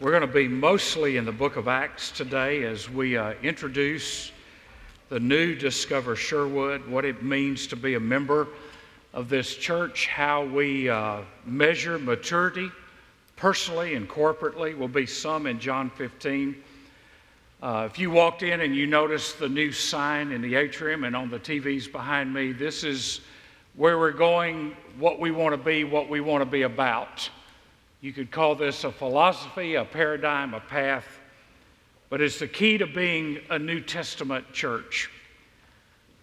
We're going to be mostly in the book of Acts today as we uh, introduce the new Discover Sherwood, what it means to be a member of this church, how we uh, measure maturity personally and corporately. Will be some in John 15. Uh, if you walked in and you noticed the new sign in the atrium and on the TVs behind me, this is where we're going, what we want to be, what we want to be about. You could call this a philosophy, a paradigm, a path, but it's the key to being a New Testament church.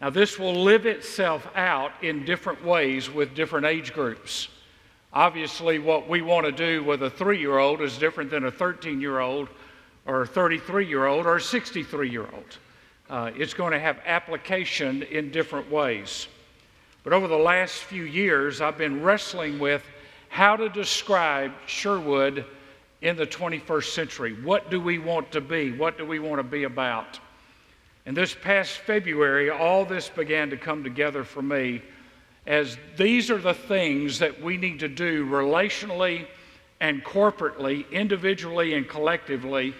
Now, this will live itself out in different ways with different age groups. Obviously, what we want to do with a three year old is different than a 13 year old or a 33 year old or a 63 year old. Uh, it's going to have application in different ways. But over the last few years, I've been wrestling with how to describe Sherwood in the 21st century. What do we want to be? What do we want to be about? And this past February, all this began to come together for me as these are the things that we need to do relationally and corporately, individually and collectively,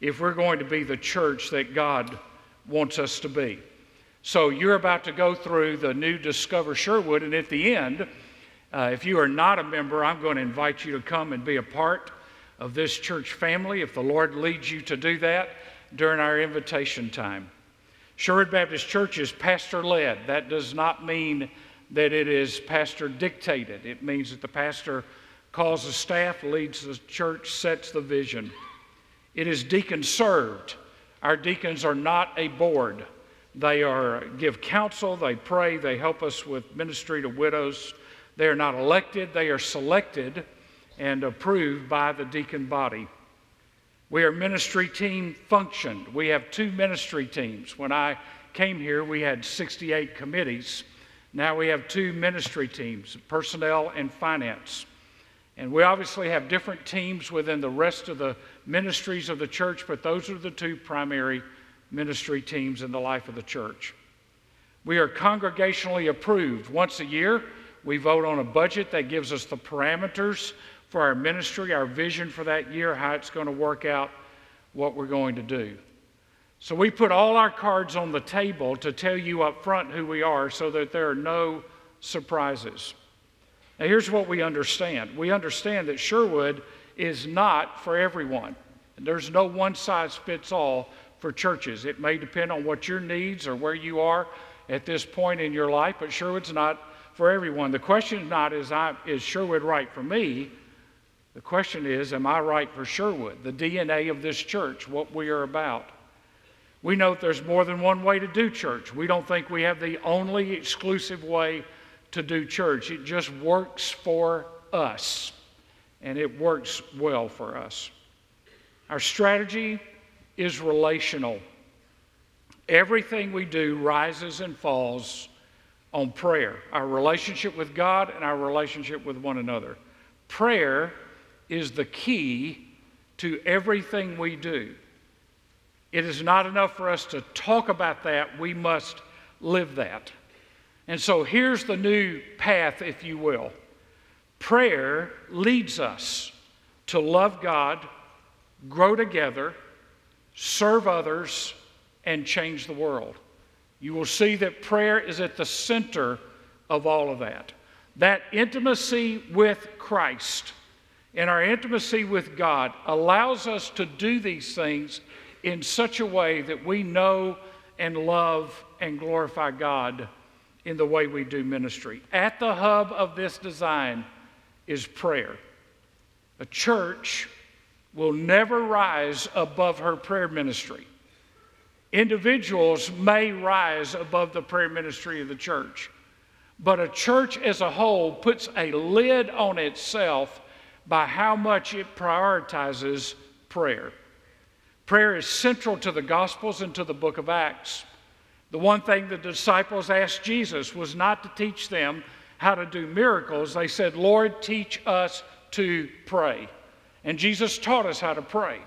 if we're going to be the church that God wants us to be. So you're about to go through the new Discover Sherwood, and at the end, uh, if you are not a member, I'm going to invite you to come and be a part of this church family if the Lord leads you to do that during our invitation time. Sherwood Baptist Church is pastor led. That does not mean that it is pastor dictated, it means that the pastor calls the staff, leads the church, sets the vision. It is deacon served. Our deacons are not a board. They are give counsel, they pray, they help us with ministry to widows, they are not elected, they are selected and approved by the deacon body. We are ministry team functioned. We have two ministry teams. When I came here, we had 68 committees. Now we have two ministry teams personnel and finance. And we obviously have different teams within the rest of the ministries of the church, but those are the two primary ministry teams in the life of the church. We are congregationally approved. Once a year, we vote on a budget that gives us the parameters for our ministry, our vision for that year, how it's going to work out, what we're going to do. So we put all our cards on the table to tell you up front who we are so that there are no surprises. Now, here's what we understand we understand that Sherwood is not for everyone. There's no one size fits all for churches. It may depend on what your needs or where you are at this point in your life, but Sherwood's not for everyone. The question is not is, I, is Sherwood right for me? The question is, am I right for Sherwood, the DNA of this church, what we are about? We know there's more than one way to do church. We don't think we have the only exclusive way to do church. It just works for us, and it works well for us. Our strategy is relational. Everything we do rises and falls on prayer, our relationship with God and our relationship with one another. Prayer is the key to everything we do. It is not enough for us to talk about that, we must live that. And so here's the new path, if you will. Prayer leads us to love God, grow together, serve others, and change the world you will see that prayer is at the center of all of that. That intimacy with Christ and our intimacy with God allows us to do these things in such a way that we know and love and glorify God in the way we do ministry. At the hub of this design is prayer. A church will never rise above her prayer ministry. Individuals may rise above the prayer ministry of the church, but a church as a whole puts a lid on itself by how much it prioritizes prayer. Prayer is central to the Gospels and to the book of Acts. The one thing the disciples asked Jesus was not to teach them how to do miracles. They said, Lord, teach us to pray. And Jesus taught us how to pray.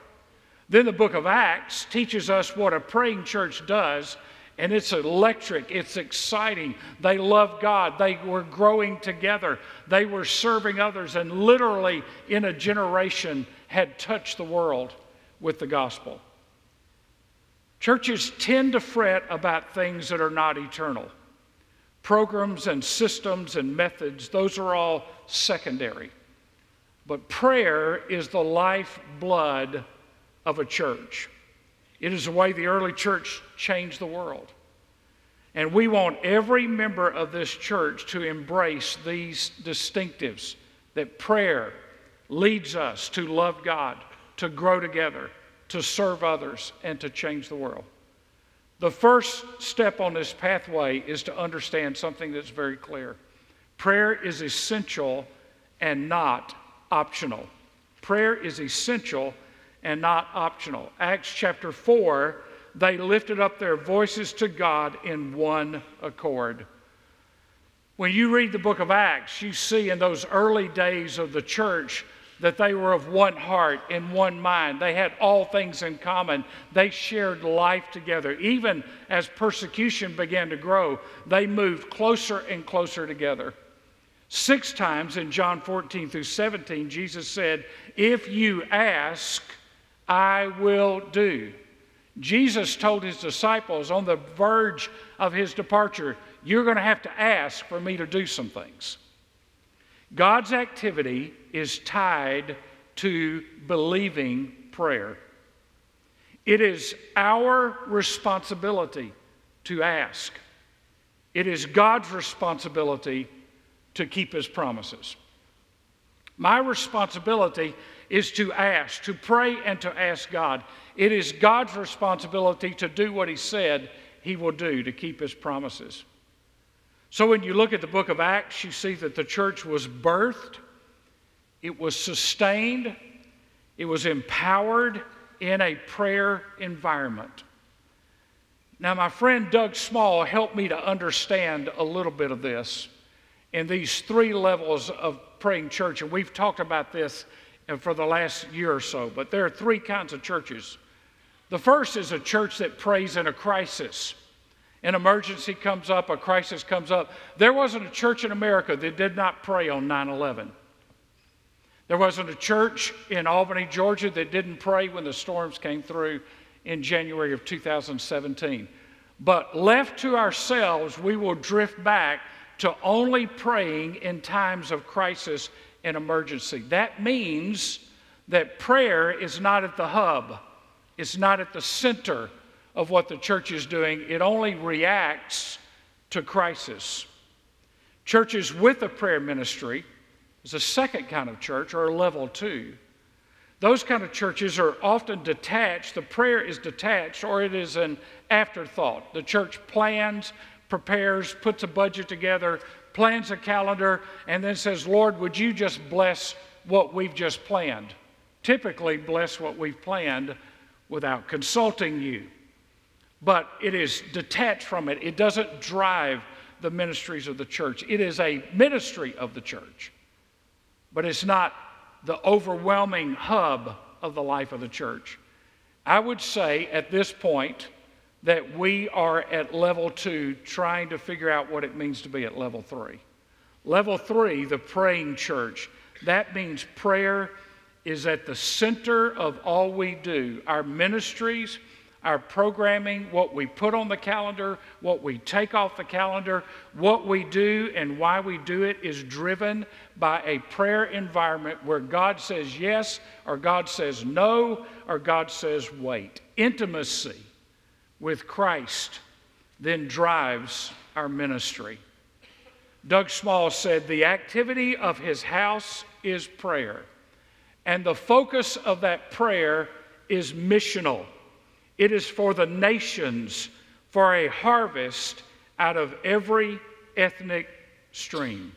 Then the book of Acts teaches us what a praying church does, and it's electric, it's exciting. They love God, they were growing together, they were serving others, and literally in a generation had touched the world with the gospel. Churches tend to fret about things that are not eternal. Programs and systems and methods, those are all secondary. But prayer is the lifeblood of a church. It is the way the early church changed the world. And we want every member of this church to embrace these distinctives that prayer leads us to love God, to grow together, to serve others, and to change the world. The first step on this pathway is to understand something that's very clear prayer is essential and not optional. Prayer is essential and not optional. Acts chapter 4 they lifted up their voices to God in one accord. When you read the book of Acts, you see in those early days of the church that they were of one heart and one mind. They had all things in common. They shared life together. Even as persecution began to grow, they moved closer and closer together. Six times in John 14 through 17, Jesus said, If you ask, I will do. Jesus told his disciples on the verge of his departure, You're going to have to ask for me to do some things. God's activity is tied to believing prayer. It is our responsibility to ask, it is God's responsibility to keep his promises. My responsibility is to ask, to pray and to ask God. It is God's responsibility to do what He said He will do to keep His promises. So when you look at the book of Acts, you see that the church was birthed, it was sustained, it was empowered in a prayer environment. Now, my friend Doug Small helped me to understand a little bit of this in these three levels of praying church, and we've talked about this for the last year or so, but there are three kinds of churches. The first is a church that prays in a crisis. An emergency comes up, a crisis comes up. There wasn't a church in America that did not pray on 9 11. There wasn't a church in Albany, Georgia that didn't pray when the storms came through in January of 2017. But left to ourselves, we will drift back to only praying in times of crisis and emergency. That means that prayer is not at the hub. It's not at the center of what the church is doing, it only reacts to crisis. Churches with a prayer ministry is a second kind of church, or a level two. Those kind of churches are often detached. The prayer is detached, or it is an afterthought. The church plans, prepares, puts a budget together, plans a calendar, and then says, Lord, would you just bless what we've just planned? Typically, bless what we've planned without consulting you. But it is detached from it, it doesn't drive the ministries of the church. It is a ministry of the church, but it's not the overwhelming hub of the life of the church. I would say at this point that we are at level two trying to figure out what it means to be at level three. Level three, the praying church, that means prayer is at the center of all we do. Our ministries, our programming, what we put on the calendar, what we take off the calendar, what we do and why we do it is driven by a prayer environment where God says yes, or God says no, or God says wait. Intimacy with Christ then drives our ministry. Doug Small said, The activity of his house is prayer. And the focus of that prayer is missional. It is for the nations, for a harvest out of every ethnic stream.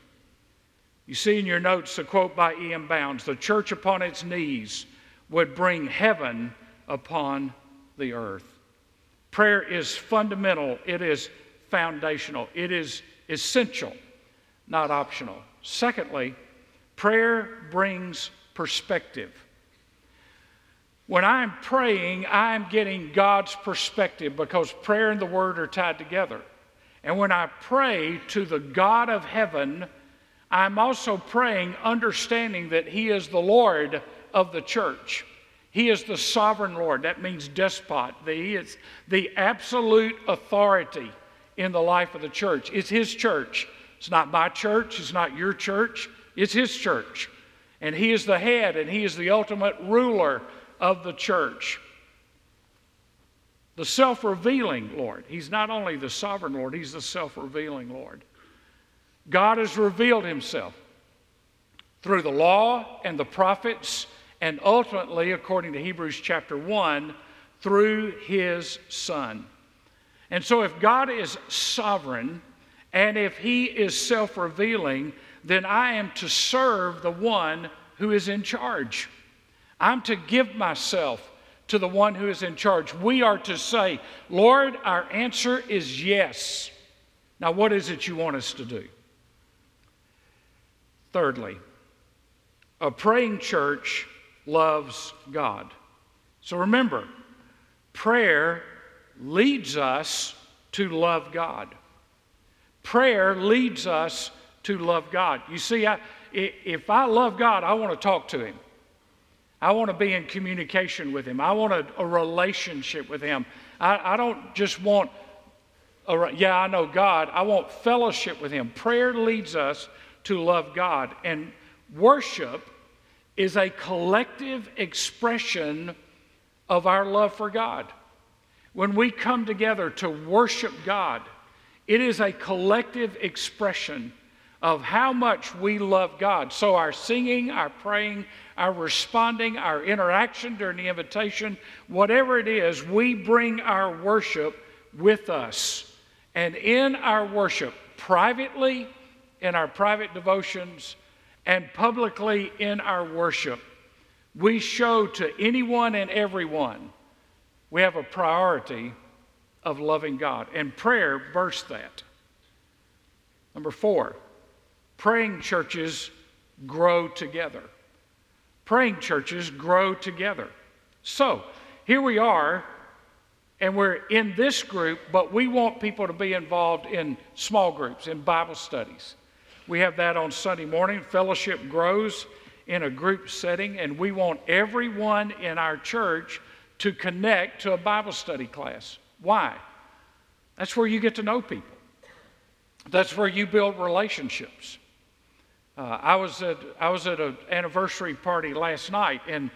You see in your notes a quote by E.M. Bounds The church upon its knees would bring heaven upon the earth. Prayer is fundamental, it is foundational, it is essential, not optional. Secondly, prayer brings perspective. When I'm praying, I'm getting God's perspective because prayer and the Word are tied together. And when I pray to the God of heaven, I'm also praying understanding that He is the Lord of the church. He is the sovereign Lord. That means despot. He is the absolute authority in the life of the church. It's His church. It's not my church. It's not your church. It's His church. And He is the head and He is the ultimate ruler of the church. The self revealing Lord. He's not only the sovereign Lord, He's the self revealing Lord. God has revealed Himself through the law and the prophets, and ultimately, according to Hebrews chapter 1, through His Son. And so, if God is sovereign and if He is self revealing, then I am to serve the one who is in charge. I'm to give myself to the one who is in charge. We are to say, Lord, our answer is yes. Now, what is it you want us to do? Thirdly, a praying church loves God. So remember, prayer leads us to love God. Prayer leads us to love God. You see, I, if I love God, I want to talk to Him. I want to be in communication with Him. I want a, a relationship with Him. I, I don't just want, a, yeah, I know God. I want fellowship with Him. Prayer leads us to love God. And worship is a collective expression of our love for God. When we come together to worship God, it is a collective expression of how much we love God. So, our singing, our praying, our responding, our interaction during the invitation, whatever it is, we bring our worship with us. And in our worship, privately, in our private devotions, and publicly in our worship, we show to anyone and everyone we have a priority of loving God. And prayer bursts that. Number four, praying churches grow together. Praying churches grow together. So, here we are, and we're in this group, but we want people to be involved in small groups, in Bible studies. We have that on Sunday morning. Fellowship grows in a group setting, and we want everyone in our church to connect to a Bible study class. Why? That's where you get to know people. That's where you build relationships. Uh, I was at I was at an anniversary party last night, and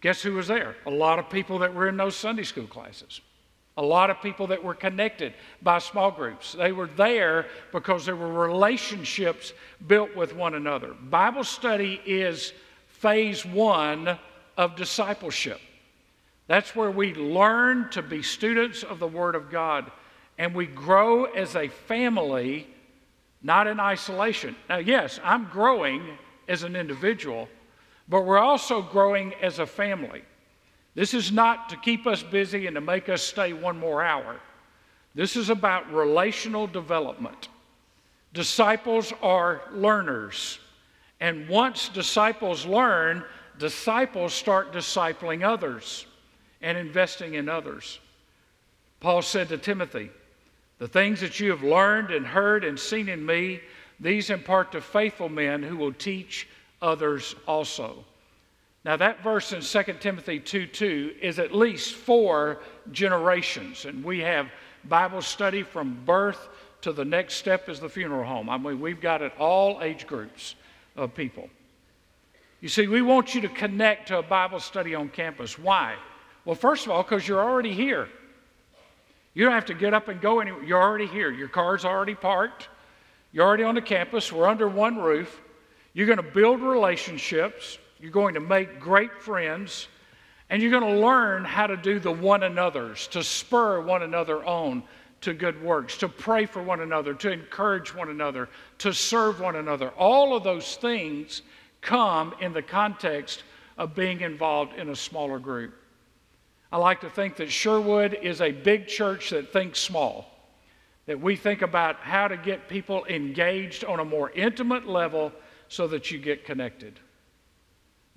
guess who was there? A lot of people that were in those Sunday school classes. A lot of people that were connected by small groups. They were there because there were relationships built with one another. Bible study is phase one of discipleship. That's where we learn to be students of the Word of God and we grow as a family, not in isolation. Now, yes, I'm growing as an individual, but we're also growing as a family. This is not to keep us busy and to make us stay one more hour. This is about relational development. Disciples are learners. And once disciples learn, disciples start discipling others and investing in others. Paul said to Timothy, The things that you have learned and heard and seen in me, these impart to faithful men who will teach others also. Now, that verse in 2 Timothy 2 2 is at least four generations, and we have Bible study from birth to the next step is the funeral home. I mean, we've got it all age groups of people. You see, we want you to connect to a Bible study on campus. Why? Well, first of all, because you're already here. You don't have to get up and go anywhere. You're already here. Your car's already parked. You're already on the campus. We're under one roof. You're going to build relationships. You're going to make great friends. And you're going to learn how to do the one another's, to spur one another on to good works, to pray for one another, to encourage one another, to serve one another. All of those things come in the context of being involved in a smaller group. I like to think that Sherwood is a big church that thinks small, that we think about how to get people engaged on a more intimate level so that you get connected.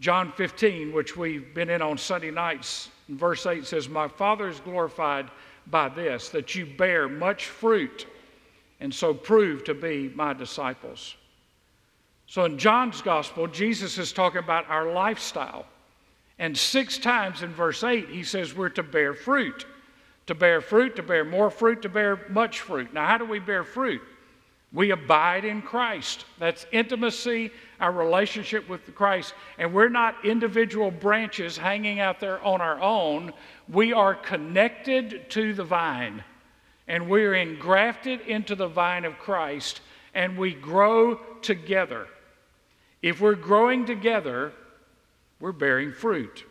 John 15, which we've been in on Sunday nights, verse 8 says, My Father is glorified by this, that you bear much fruit and so prove to be my disciples. So in John's gospel, Jesus is talking about our lifestyle. And six times in verse 8, he says we're to bear fruit. To bear fruit, to bear more fruit, to bear much fruit. Now, how do we bear fruit? We abide in Christ. That's intimacy, our relationship with Christ. And we're not individual branches hanging out there on our own. We are connected to the vine. And we're engrafted into the vine of Christ. And we grow together. If we're growing together, we're bearing fruit.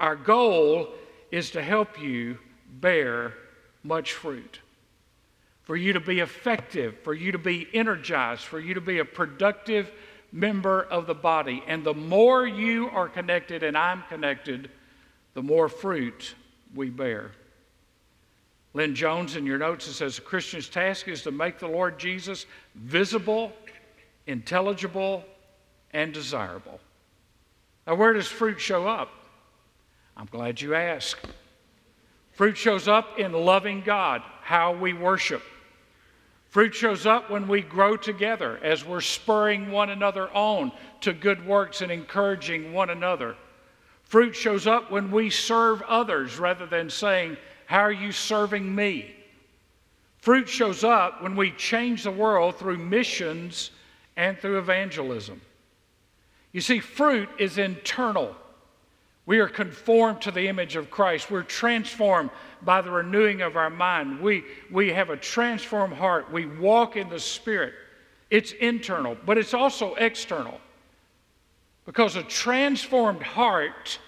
Our goal is to help you bear much fruit, for you to be effective, for you to be energized, for you to be a productive member of the body. And the more you are connected and I'm connected, the more fruit we bear. Lynn Jones, in your notes, it says a Christian's task is to make the Lord Jesus visible, intelligible, and desirable. Now, where does fruit show up? I'm glad you asked. Fruit shows up in loving God, how we worship. Fruit shows up when we grow together as we're spurring one another on to good works and encouraging one another. Fruit shows up when we serve others rather than saying, How are you serving me? Fruit shows up when we change the world through missions and through evangelism. You see, fruit is internal. We are conformed to the image of Christ. We're transformed by the renewing of our mind. We, we have a transformed heart. We walk in the Spirit. It's internal, but it's also external. Because a transformed heart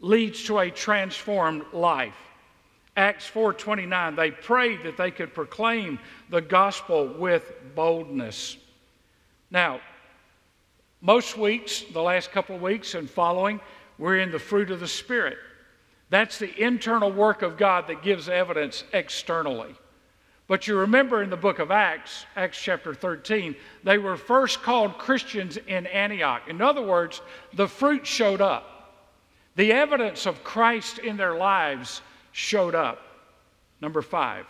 leads to a transformed life. Acts 4:29 they prayed that they could proclaim the gospel with boldness. Now, most weeks, the last couple of weeks and following, we're in the fruit of the Spirit. That's the internal work of God that gives evidence externally. But you remember in the book of Acts, Acts chapter 13, they were first called Christians in Antioch. In other words, the fruit showed up. The evidence of Christ in their lives showed up. Number five,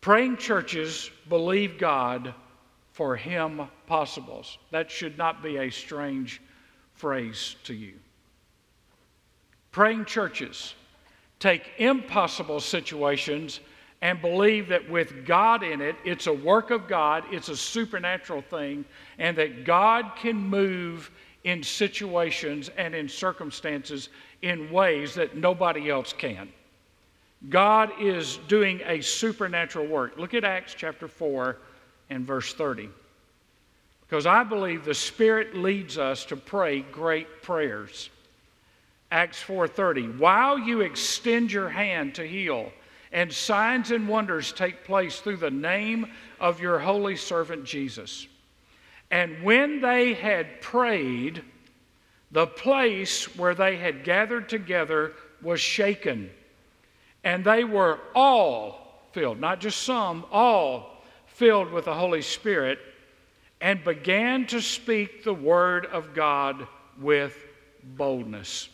praying churches believe God for him possibles. That should not be a strange phrase to you. Praying churches take impossible situations and believe that with God in it, it's a work of God, it's a supernatural thing, and that God can move in situations and in circumstances in ways that nobody else can. God is doing a supernatural work. Look at Acts chapter 4 and verse 30. Because I believe the Spirit leads us to pray great prayers. Acts 4:30 While you extend your hand to heal and signs and wonders take place through the name of your holy servant Jesus. And when they had prayed, the place where they had gathered together was shaken, and they were all filled, not just some, all filled with the Holy Spirit and began to speak the word of God with boldness.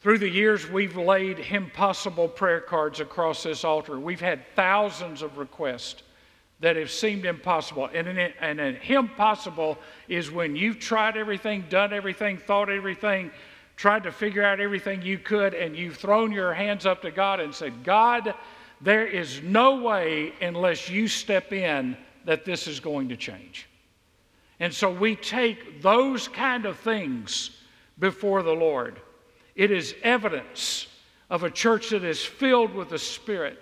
Through the years, we've laid impossible prayer cards across this altar. We've had thousands of requests that have seemed impossible. And an, and an impossible is when you've tried everything, done everything, thought everything, tried to figure out everything you could, and you've thrown your hands up to God and said, God, there is no way, unless you step in, that this is going to change. And so we take those kind of things before the Lord. It is evidence of a church that is filled with the Spirit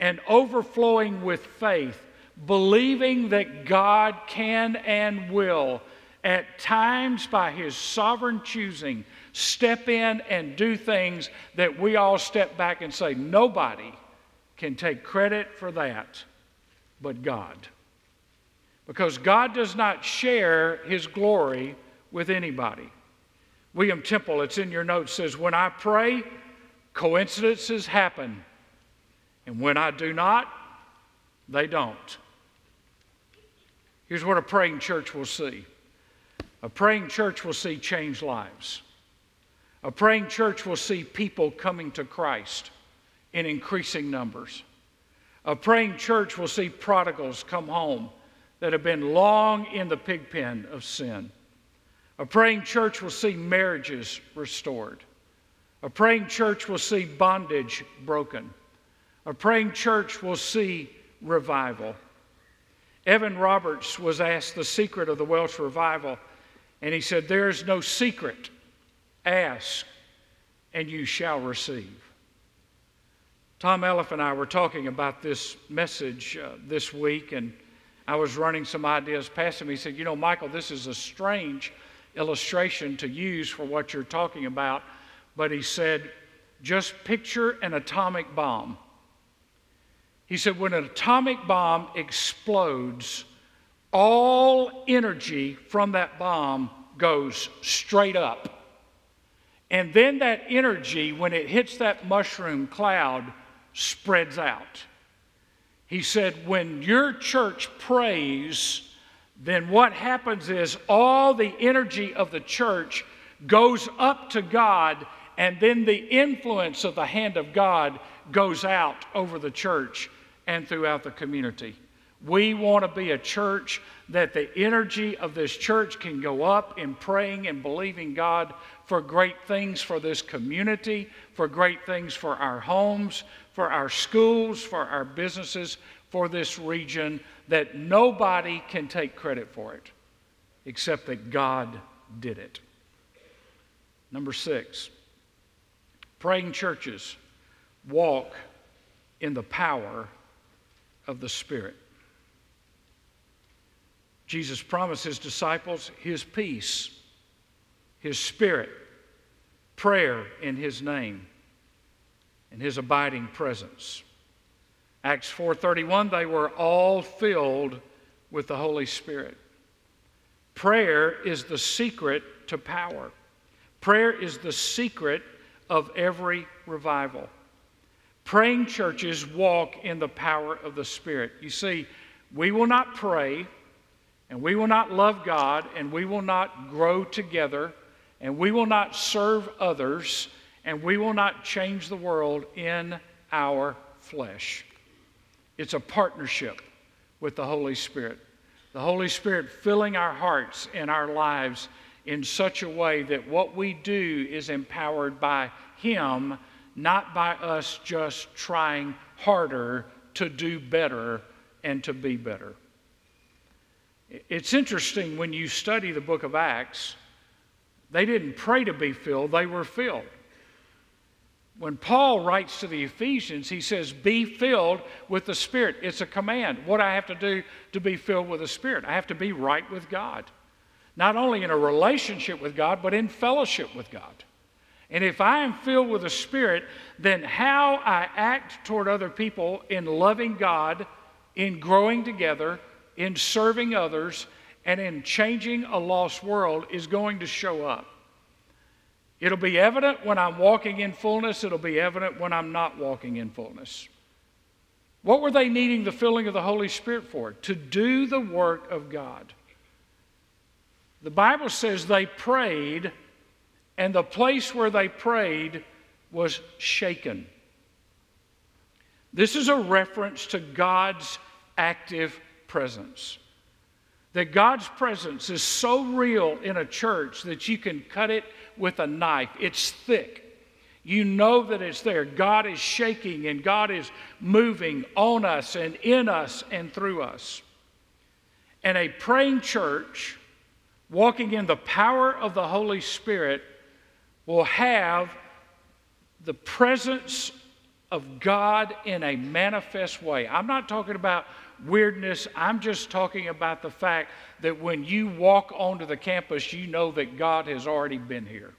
and overflowing with faith, believing that God can and will, at times by His sovereign choosing, step in and do things that we all step back and say, nobody can take credit for that but God. Because God does not share his glory with anybody. William Temple, it's in your notes, says, When I pray, coincidences happen. And when I do not, they don't. Here's what a praying church will see a praying church will see changed lives. A praying church will see people coming to Christ in increasing numbers. A praying church will see prodigals come home that have been long in the pig pen of sin. A praying church will see marriages restored. A praying church will see bondage broken. A praying church will see revival. Evan Roberts was asked the secret of the Welsh revival, and he said, There is no secret. Ask, and you shall receive. Tom Elliff and I were talking about this message uh, this week, and I was running some ideas past him. He said, You know, Michael, this is a strange illustration to use for what you're talking about, but he said, Just picture an atomic bomb. He said, When an atomic bomb explodes, all energy from that bomb goes straight up. And then that energy, when it hits that mushroom cloud, spreads out. He said, when your church prays, then what happens is all the energy of the church goes up to God, and then the influence of the hand of God goes out over the church and throughout the community. We want to be a church that the energy of this church can go up in praying and believing God for great things for this community, for great things for our homes, for our schools, for our businesses, for this region, that nobody can take credit for it except that God did it. Number six, praying churches walk in the power of the Spirit. Jesus promised his disciples his peace, his spirit, prayer in his name, and his abiding presence. Acts 4:31 they were all filled with the Holy Spirit. Prayer is the secret to power. Prayer is the secret of every revival. Praying churches walk in the power of the Spirit. You see, we will not pray and we will not love God, and we will not grow together, and we will not serve others, and we will not change the world in our flesh. It's a partnership with the Holy Spirit. The Holy Spirit filling our hearts and our lives in such a way that what we do is empowered by Him, not by us just trying harder to do better and to be better. It's interesting when you study the book of Acts, they didn't pray to be filled, they were filled. When Paul writes to the Ephesians, he says, Be filled with the Spirit. It's a command. What I have to do to be filled with the Spirit? I have to be right with God. Not only in a relationship with God, but in fellowship with God. And if I am filled with the Spirit, then how I act toward other people in loving God, in growing together, in serving others and in changing a lost world is going to show up. It'll be evident when I'm walking in fullness, it'll be evident when I'm not walking in fullness. What were they needing the filling of the Holy Spirit for? To do the work of God. The Bible says they prayed, and the place where they prayed was shaken. This is a reference to God's active presence. That God's presence is so real in a church that you can cut it with a knife. It's thick. You know that it's there. God is shaking and God is moving on us and in us and through us. And a praying church, walking in the power of the Holy Spirit, will have the presence of God in a manifest way. I'm not talking about weirdness. I'm just talking about the fact that when you walk onto the campus, you know that God has already been here.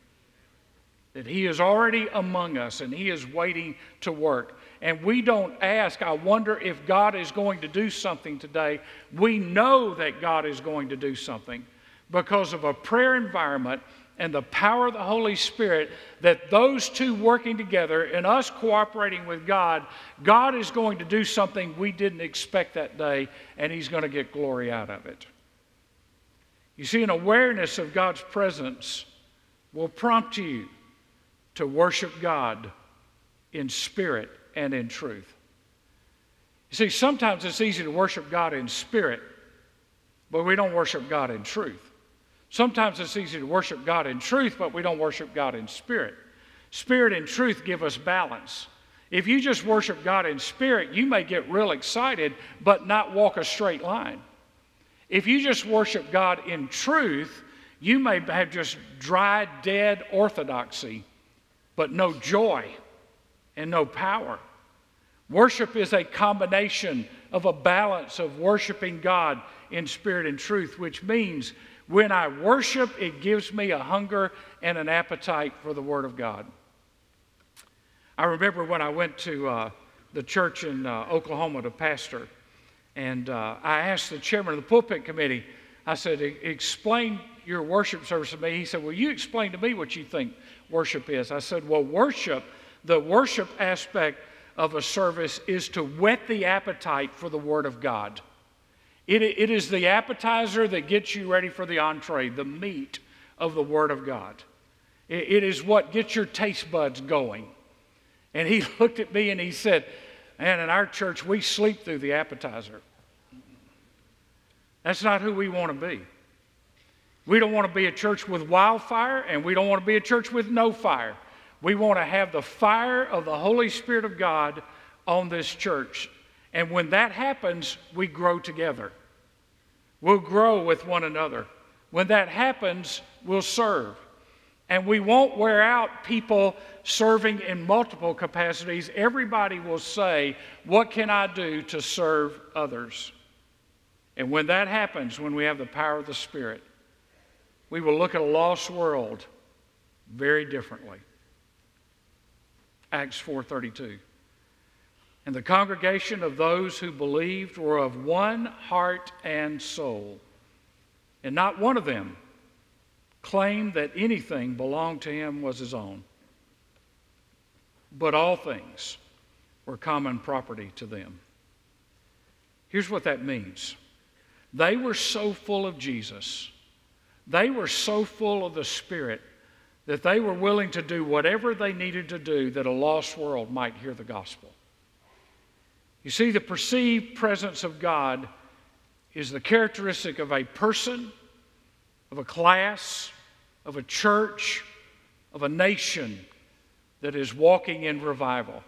That He is already among us and He is waiting to work. And we don't ask, I wonder if God is going to do something today. We know that God is going to do something because of a prayer environment and the power of the Holy Spirit, that those two working together and us cooperating with God, God is going to do something we didn't expect that day, and He's going to get glory out of it. You see, an awareness of God's presence will prompt you to worship God in spirit and in truth. You see, sometimes it's easy to worship God in spirit, but we don't worship God in truth. Sometimes it's easy to worship God in truth, but we don't worship God in spirit. Spirit and truth give us balance. If you just worship God in spirit, you may get real excited, but not walk a straight line. If you just worship God in truth, you may have just dry, dead orthodoxy, but no joy and no power. Worship is a combination of a balance of worshiping God in spirit and truth, which means when I worship, it gives me a hunger and an appetite for the Word of God. I remember when I went to uh, the church in uh, Oklahoma to pastor, and uh, I asked the chairman of the pulpit committee, I said, explain your worship service to me. He said, Well, you explain to me what you think worship is. I said, Well, worship, the worship aspect of a service is to whet the appetite for the Word of God. It, it is the appetizer that gets you ready for the entree, the meat of the Word of God. It, it is what gets your taste buds going. And he looked at me and he said, Man, in our church, we sleep through the appetizer. That's not who we want to be. We don't want to be a church with wildfire, and we don't want to be a church with no fire. We want to have the fire of the Holy Spirit of God on this church. And when that happens, we grow together. We'll grow with one another. When that happens, we'll serve. And we won't wear out people serving in multiple capacities. Everybody will say, What can I do to serve others? And when that happens, when we have the power of the Spirit, we will look at a lost world very differently. Acts 4:32. And the congregation of those who believed were of one heart and soul. And not one of them claimed that anything belonged to him was his own, but all things were common property to them. Here's what that means they were so full of Jesus, they were so full of the Spirit that they were willing to do whatever they needed to do that a lost world might hear the gospel. You see, the perceived presence of God is the characteristic of a person, of a class, of a church, of a nation that is walking in revival.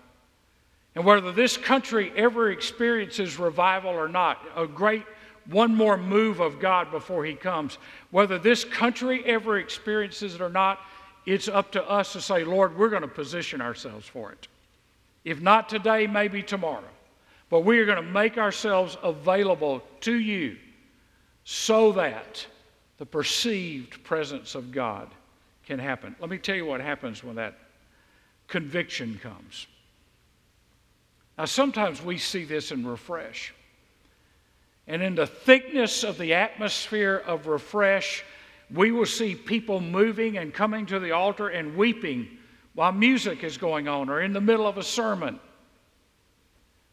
And whether this country ever experiences revival or not, a great one more move of God before He comes, whether this country ever experiences it or not, it's up to us to say, Lord, we're going to position ourselves for it. If not today, maybe tomorrow. But we are going to make ourselves available to you so that the perceived presence of God can happen. Let me tell you what happens when that conviction comes. Now, sometimes we see this in refresh. And in the thickness of the atmosphere of refresh, we will see people moving and coming to the altar and weeping while music is going on or in the middle of a sermon.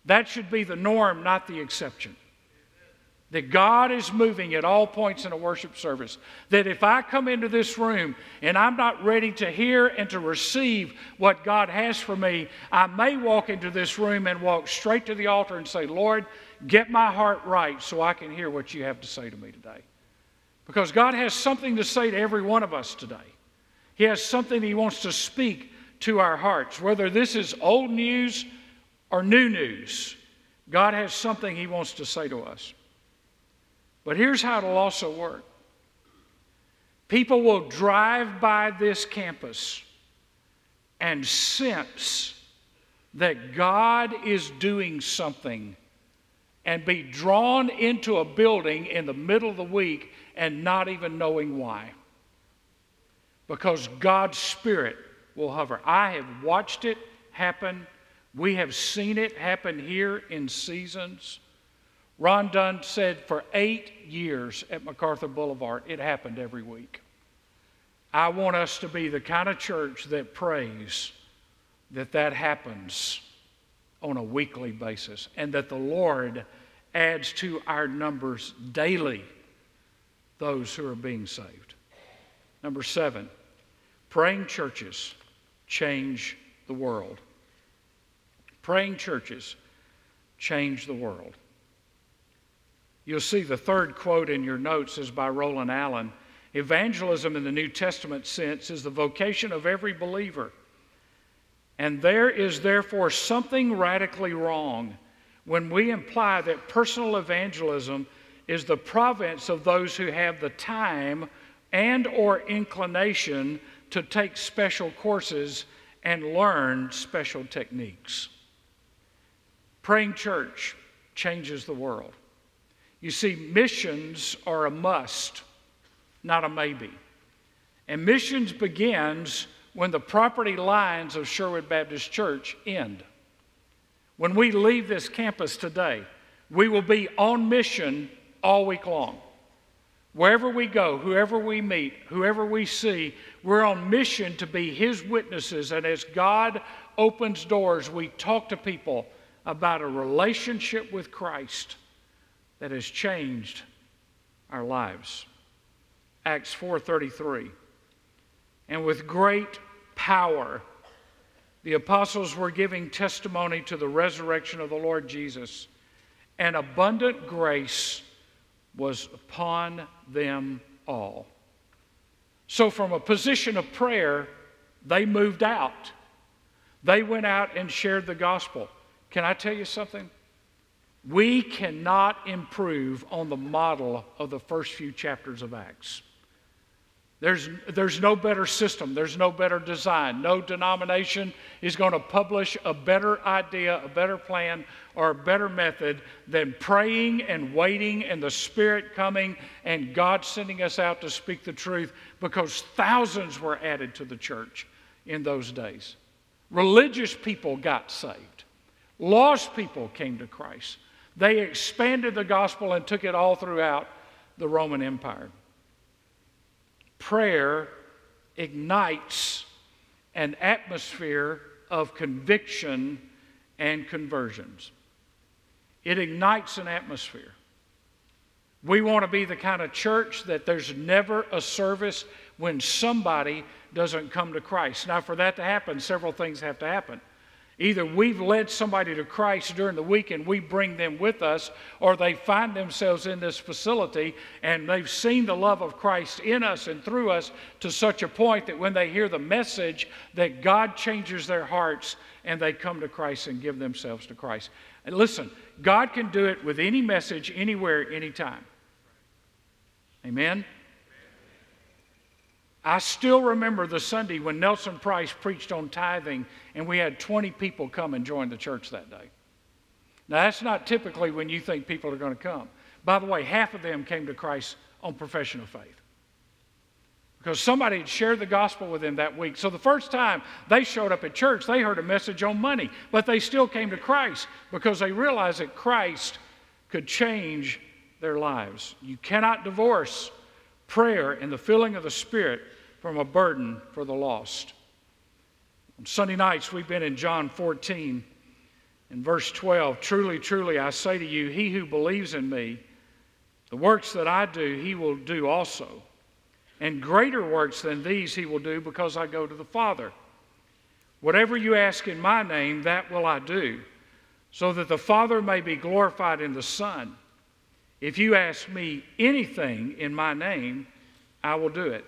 That should be the norm, not the exception. That God is moving at all points in a worship service. That if I come into this room and I'm not ready to hear and to receive what God has for me, I may walk into this room and walk straight to the altar and say, Lord, get my heart right so I can hear what you have to say to me today. Because God has something to say to every one of us today. He has something He wants to speak to our hearts. Whether this is old news or new news, God has something He wants to say to us. But here's how it'll also work people will drive by this campus and sense that God is doing something and be drawn into a building in the middle of the week and not even knowing why. Because God's Spirit will hover. I have watched it happen. We have seen it happen here in seasons. Ron Dunn said for eight years at MacArthur Boulevard, it happened every week. I want us to be the kind of church that prays that that happens on a weekly basis and that the Lord adds to our numbers daily those who are being saved. Number seven, praying churches change the world. Praying churches change the world. You'll see the third quote in your notes is by Roland Allen, Evangelism in the New Testament sense is the vocation of every believer. And there is therefore something radically wrong when we imply that personal evangelism is the province of those who have the time and or inclination to take special courses and learn special techniques. Praying church changes the world. You see, missions are a must, not a maybe. And missions begins when the property lines of Sherwood Baptist Church end. When we leave this campus today, we will be on mission all week long. Wherever we go, whoever we meet, whoever we see, we're on mission to be His witnesses. And as God opens doors, we talk to people about a relationship with Christ that has changed our lives. Acts 4:33. And with great power the apostles were giving testimony to the resurrection of the Lord Jesus, and abundant grace was upon them all. So, from a position of prayer, they moved out. They went out and shared the gospel. Can I tell you something? We cannot improve on the model of the first few chapters of Acts. There's, there's no better system, there's no better design. No denomination is going to publish a better idea, a better plan, or a better method than praying and waiting and the Spirit coming and God sending us out to speak the truth because thousands were added to the church in those days. Religious people got saved, lost people came to Christ. They expanded the gospel and took it all throughout the Roman Empire. Prayer ignites an atmosphere of conviction and conversions. It ignites an atmosphere. We want to be the kind of church that there's never a service when somebody doesn't come to Christ. Now, for that to happen, several things have to happen. Either we've led somebody to Christ during the week and we bring them with us, or they find themselves in this facility and they've seen the love of Christ in us and through us to such a point that when they hear the message, that God changes their hearts and they come to Christ and give themselves to Christ. And listen, God can do it with any message, anywhere, anytime. Amen? I still remember the Sunday when Nelson Price preached on tithing, and we had 20 people come and join the church that day. Now, that's not typically when you think people are going to come. By the way, half of them came to Christ on profession of faith because somebody had shared the gospel with them that week. So the first time they showed up at church, they heard a message on money, but they still came to Christ because they realized that Christ could change their lives. You cannot divorce prayer and the filling of the Spirit from a burden for the lost. On Sunday nights, we've been in John 14 in verse 12. Truly, truly, I say to you, he who believes in me, the works that I do, he will do also. And greater works than these he will do because I go to the Father. Whatever you ask in my name, that will I do, so that the Father may be glorified in the Son. If you ask me anything in my name, I will do it.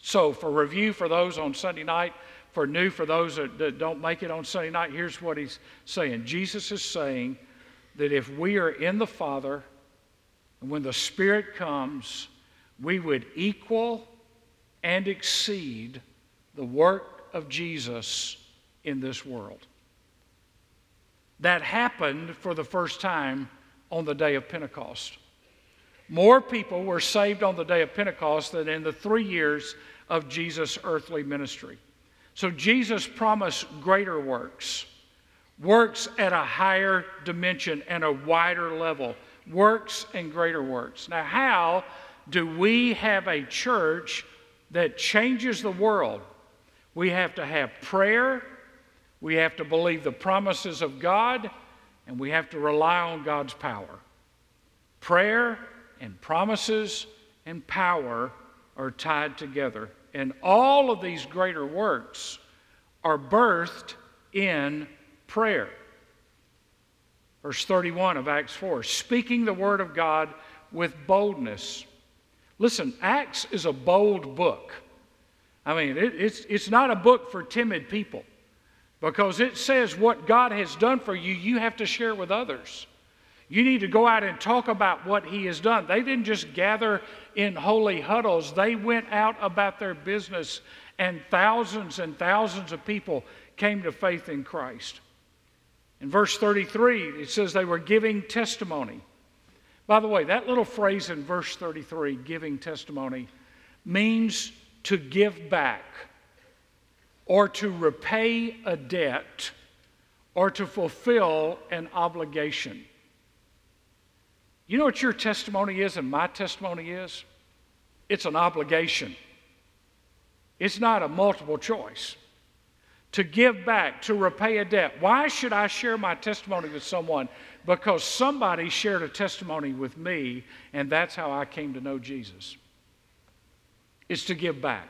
So, for review for those on Sunday night, for new for those that, don't make it on Sunday night, here's what he's saying Jesus is saying that if we are in the Father, and when the Spirit comes, we would equal and exceed the work of Jesus in this world. That happened for the first time on the day of Pentecost. More people were saved on the day of Pentecost than in the three years of Jesus' earthly ministry. So Jesus promised greater works, works at a higher dimension and a wider level, works and greater works. Now, how do we have a church that changes the world? We have to have prayer, we have to believe the promises of God, and we have to rely on God's power. Prayer and promises and power are tied together. And all of these greater works are birthed in prayer. Verse 31 of Acts 4 speaking the word of God with boldness. Listen, Acts is a bold book. I mean, it, it's, it's not a book for timid people because it says what God has done for you, you have to share with others. You need to go out and talk about what He has done. They didn't just gather in holy huddles, they went out about their business, and thousands and thousands of people came to faith in Christ. In verse 33, it says they were giving testimony. By the way, that little phrase in verse 33, giving testimony, means to give back or to repay a debt or to fulfill an obligation. You know what your testimony is and my testimony is? It's an obligation. It's not a multiple choice. To give back, to repay a debt. Why should I share my testimony with someone? Because somebody shared a testimony with me, and that's how I came to know Jesus. It's to give back.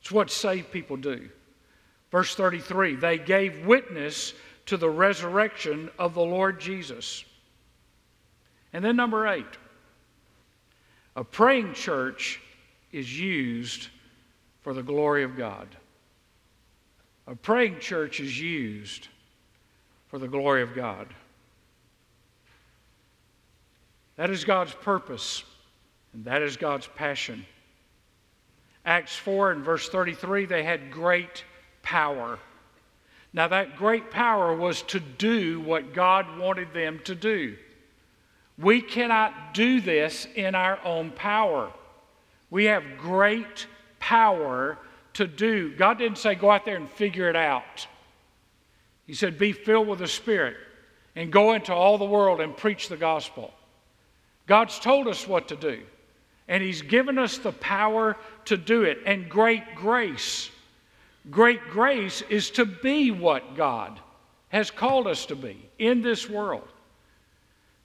It's what saved people do. Verse 33 they gave witness to the resurrection of the Lord Jesus. And then, number eight, a praying church is used for the glory of God. A praying church is used for the glory of God. That is God's purpose, and that is God's passion. Acts 4 and verse 33, they had great power. Now, that great power was to do what God wanted them to do. We cannot do this in our own power. We have great power to do. God didn't say, go out there and figure it out. He said, be filled with the Spirit and go into all the world and preach the gospel. God's told us what to do, and He's given us the power to do it. And great grace, great grace is to be what God has called us to be in this world.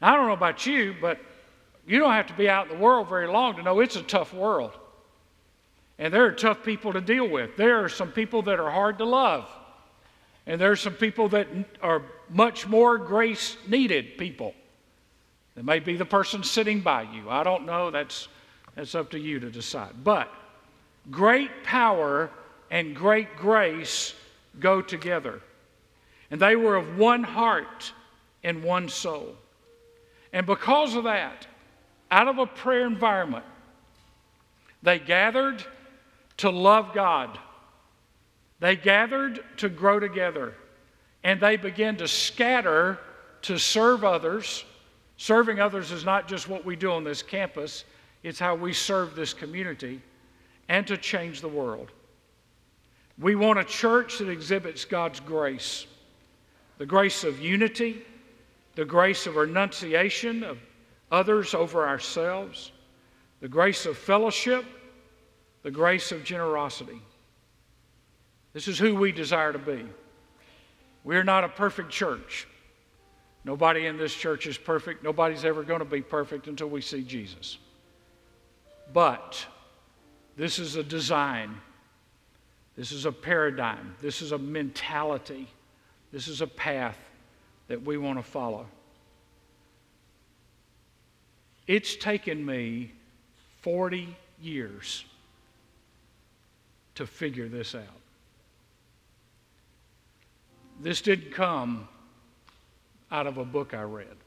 I don't know about you, but you don't have to be out in the world very long to know it's a tough world. And there are tough people to deal with. There are some people that are hard to love. And there are some people that are much more grace needed people. It may be the person sitting by you. I don't know. That's, that's up to you to decide. But great power and great grace go together. And they were of one heart and one soul. And because of that, out of a prayer environment, they gathered to love God. They gathered to grow together. And they began to scatter to serve others. Serving others is not just what we do on this campus, it's how we serve this community and to change the world. We want a church that exhibits God's grace the grace of unity, the grace of renunciation of others over ourselves, the grace of fellowship, the grace of generosity. This is who we desire to be. We're not a perfect church. Nobody in this church is perfect. Nobody's ever going to be perfect until we see Jesus. But this is a design. This is a paradigm. This is a mentality. This is a path that we want to follow. It's taken me 40 years to figure this out. This didn't come out of a book I read.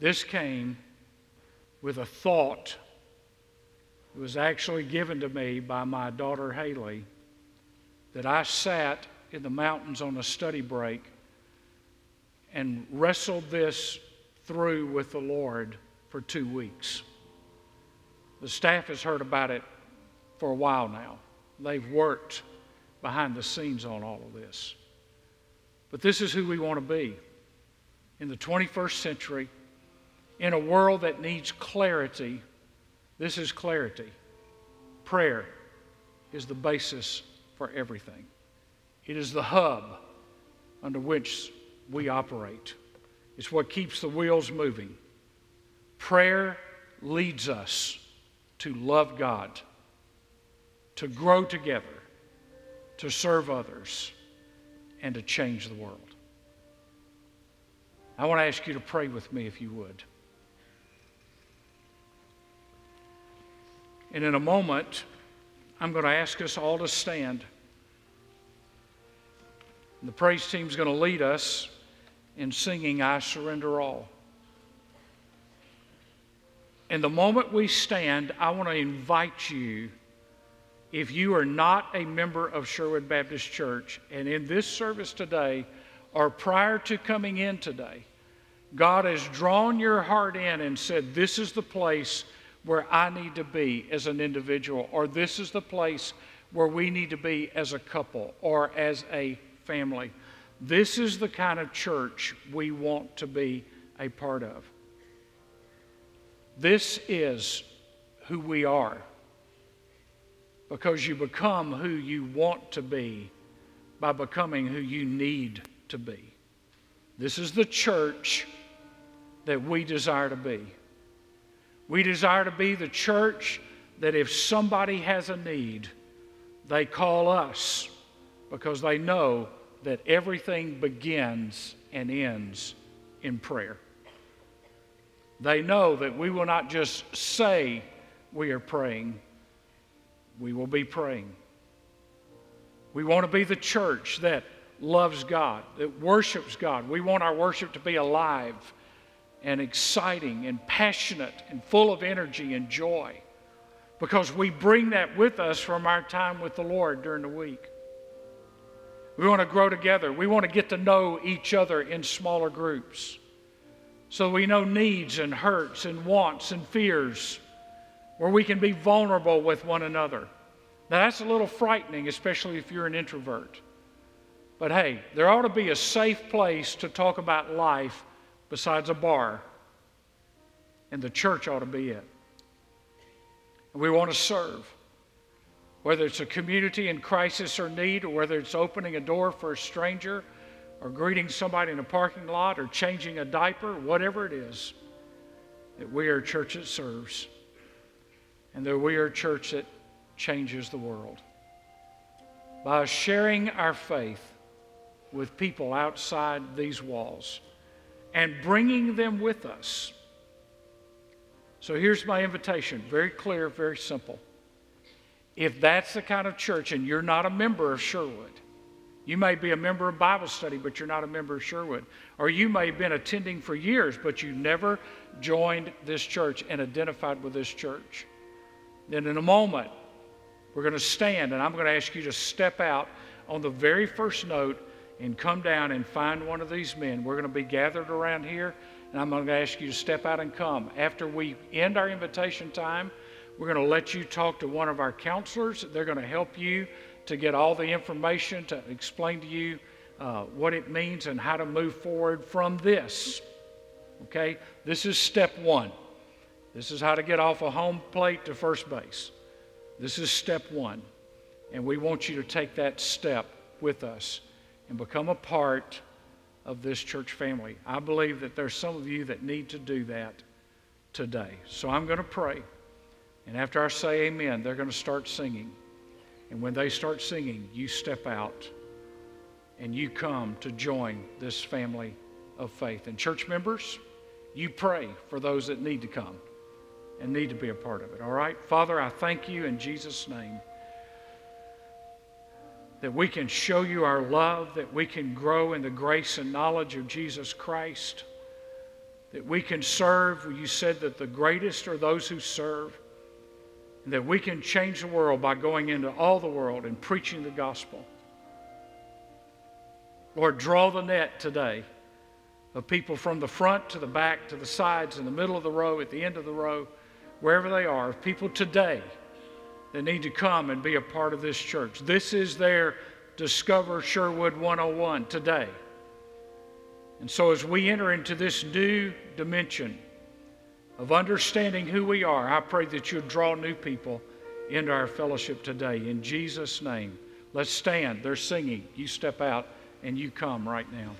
This came with a thought that was actually given to me by my daughter Haley that I sat in the mountains on a study break and wrestled this through with the Lord for two weeks. The staff has heard about it for a while now. They've worked behind the scenes on all of this. But this is who we want to be in the 21st century, in a world that needs clarity. This is clarity. Prayer is the basis for everything. It is the hub under which we operate. It's what keeps the wheels moving. Prayer leads us to love God, to grow together, to serve others, and to change the world. I want to ask you to pray with me if you would. And in a moment, I'm going to ask us all to stand. The praise team is going to lead us in singing, I Surrender All. And the moment we stand, I want to invite you, if you are not a member of Sherwood Baptist Church, and in this service today, or prior to coming in today, God has drawn your heart in and said, This is the place where I need to be as an individual, or this is the place where we need to be as a couple or as a family. This is the kind of church we want to be a part of. This is who we are because you become who you want to be by becoming who you need to be. This is the church that we desire to be. We desire to be the church that if somebody has a need, they call us because they know that everything begins and ends in prayer. They know that we will not just say we are praying, we will be praying. We want to be the church that loves God, that worships God. We want our worship to be alive and exciting and passionate and full of energy and joy because we bring that with us from our time with the Lord during the week. We want to grow together. We want to get to know each other in smaller groups so we know needs and hurts and wants and fears where we can be vulnerable with one another. Now, that's a little frightening, especially if you're an introvert. But hey, there ought to be a safe place to talk about life besides a bar, and the church ought to be it. And we want to serve. Whether it's a community in crisis or need, or whether it's opening a door for a stranger, or greeting somebody in a parking lot, or changing a diaper, whatever it is, that we are a church that serves, and that we are a church that changes the world. By sharing our faith with people outside these walls and bringing them with us. So here's my invitation very clear, very simple. If that's the kind of church and you're not a member of Sherwood, you may be a member of Bible study, but you're not a member of Sherwood. Or you may have been attending for years, but you never joined this church and identified with this church. Then in a moment, we're going to stand and I'm going to ask you to step out on the very first note and come down and find one of these men. We're going to be gathered around here, and I'm going to ask you to step out and come. After we end our invitation time, we're going to let you talk to one of our counselors. They're going to help you to get all the information to explain to you uh, what it means and how to move forward from this. Okay? This is step one. This is how to get off a home plate to first base. This is step one. And we want you to take that step with us and become a part of this church family. I believe that there's some of you that need to do that today. So I'm going to pray. And after I say amen, they're going to start singing. And when they start singing, you step out and you come to join this family of faith. And church members, you pray for those that need to come and need to be a part of it. All right? Father, I thank you in Jesus' name that we can show you our love, that we can grow in the grace and knowledge of Jesus Christ, that we can serve. You said that the greatest are those who serve, that we can change the world by going into all the world and preaching the gospel. Lord, draw the net today of people from the front to the back to the sides, in the middle of the row, at the end of the row, wherever they are, people today that need to come and be a part of this church. This is their Discover Sherwood 101 today. And so, as we enter into this new dimension of understanding who we are, I pray that you'll draw new people into our fellowship today. In Jesus' name, let's stand. They're singing. You step out and you come right now.